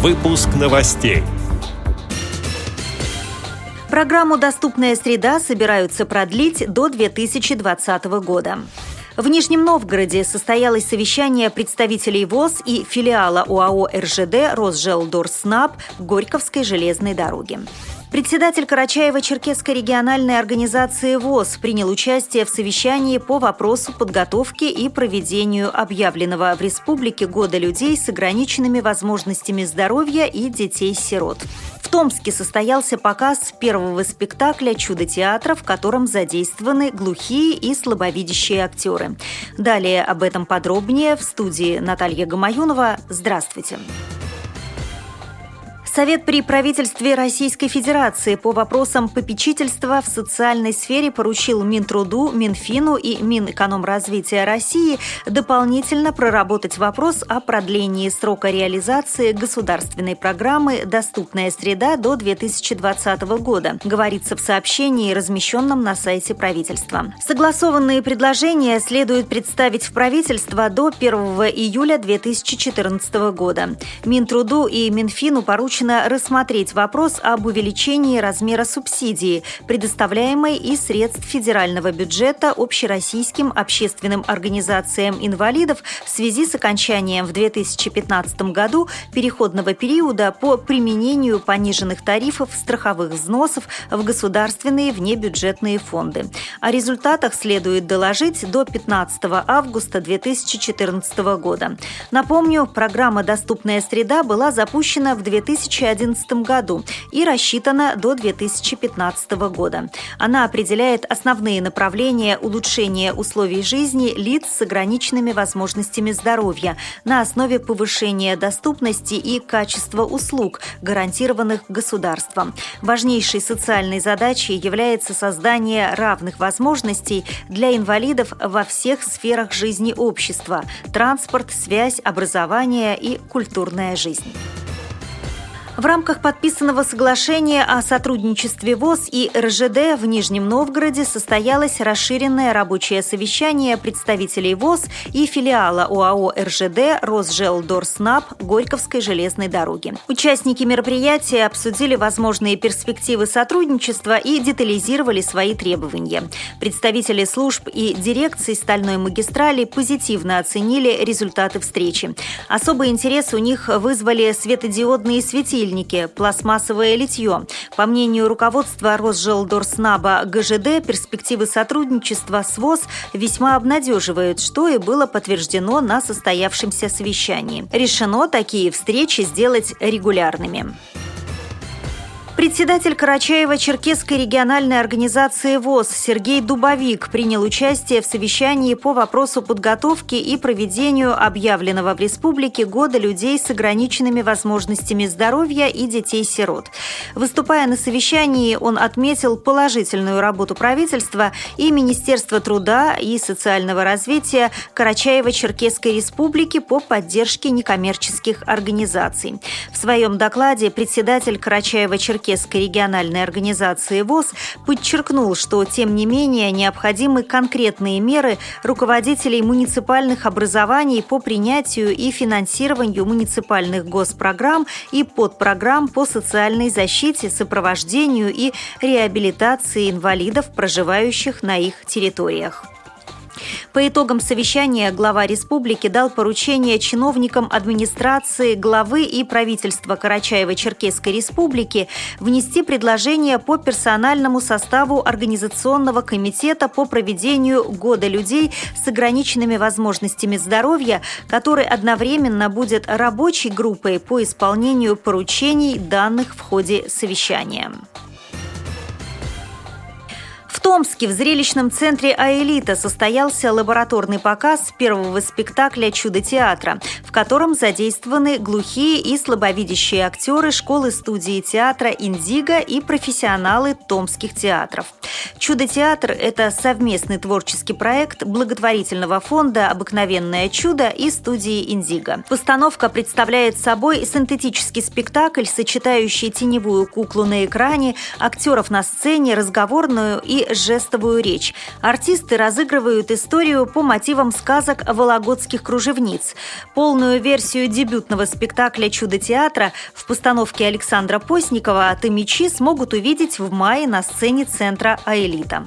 Выпуск новостей. Программу «Доступная среда» собираются продлить до 2020 года. В Нижнем Новгороде состоялось совещание представителей ВОЗ и филиала УАО РЖД «Росжелдорснаб» Горьковской железной дороги. Председатель Карачаева-Черкесской региональной организации ВОЗ принял участие в совещании по вопросу подготовки и проведению объявленного в республике Года людей с ограниченными возможностями здоровья и детей-сирот. В Томске состоялся показ первого спектакля «Чудо театра», в котором задействованы глухие и слабовидящие актеры. Далее об этом подробнее в студии Наталья Гамаюнова. Здравствуйте! Здравствуйте! Совет при правительстве Российской Федерации по вопросам попечительства в социальной сфере поручил Минтруду, Минфину и Минэкономразвития России дополнительно проработать вопрос о продлении срока реализации государственной программы «Доступная среда» до 2020 года, говорится в сообщении, размещенном на сайте правительства. Согласованные предложения следует представить в правительство до 1 июля 2014 года. Минтруду и Минфину поручено нужно рассмотреть вопрос об увеличении размера субсидии, предоставляемой из средств федерального бюджета общероссийским общественным организациям инвалидов в связи с окончанием в 2015 году переходного периода по применению пониженных тарифов страховых взносов в государственные внебюджетные фонды. О результатах следует доложить до 15 августа 2014 года. Напомню, программа «Доступная среда» была запущена в 2000 2011 году и рассчитана до 2015 года. Она определяет основные направления улучшения условий жизни лиц с ограниченными возможностями здоровья на основе повышения доступности и качества услуг, гарантированных государством. Важнейшей социальной задачей является создание равных возможностей для инвалидов во всех сферах жизни общества – транспорт, связь, образование и культурная жизнь. В рамках подписанного соглашения о сотрудничестве ВОЗ и РЖД в Нижнем Новгороде состоялось расширенное рабочее совещание представителей ВОЗ и филиала ОАО РЖД «Росжелдорснаб» Горьковской железной дороги. Участники мероприятия обсудили возможные перспективы сотрудничества и детализировали свои требования. Представители служб и дирекции стальной магистрали позитивно оценили результаты встречи. Особый интерес у них вызвали светодиодные светильники, светильники, пластмассовое литье. По мнению руководства Росжелдорснаба ГЖД, перспективы сотрудничества с ВОЗ весьма обнадеживают, что и было подтверждено на состоявшемся совещании. Решено такие встречи сделать регулярными. Председатель Карачаева-Черкесской региональной организации ВОЗ Сергей Дубовик принял участие в совещании по вопросу подготовки и проведению объявленного в республике Года людей с ограниченными возможностями здоровья и детей-сирот. Выступая на совещании, он отметил положительную работу правительства и Министерства труда и социального развития Карачаева-Черкесской республики по поддержке некоммерческих организаций. В своем докладе председатель Карачаева-Черкесской Черкесской региональной организации ВОЗ подчеркнул, что, тем не менее, необходимы конкретные меры руководителей муниципальных образований по принятию и финансированию муниципальных госпрограмм и подпрограмм по социальной защите, сопровождению и реабилитации инвалидов, проживающих на их территориях. По итогам совещания глава республики дал поручение чиновникам администрации, главы и правительства Карачаево-Черкесской республики внести предложение по персональному составу Организационного комитета по проведению Года людей с ограниченными возможностями здоровья, который одновременно будет рабочей группой по исполнению поручений, данных в ходе совещания. Томске в зрелищном центре «Аэлита» состоялся лабораторный показ первого спектакля «Чудо театра», в котором задействованы глухие и слабовидящие актеры школы-студии театра «Индиго» и профессионалы томских театров. «Чудо-театр» – это совместный творческий проект благотворительного фонда «Обыкновенное чудо» и студии «Индиго». Постановка представляет собой синтетический спектакль, сочетающий теневую куклу на экране, актеров на сцене, разговорную и жестовую речь. Артисты разыгрывают историю по мотивам сказок вологодских кружевниц. Полную версию дебютного спектакля «Чудо театра» в постановке Александра Постникова «Ты мечи» смогут увидеть в мае на сцене центра «Аэлита».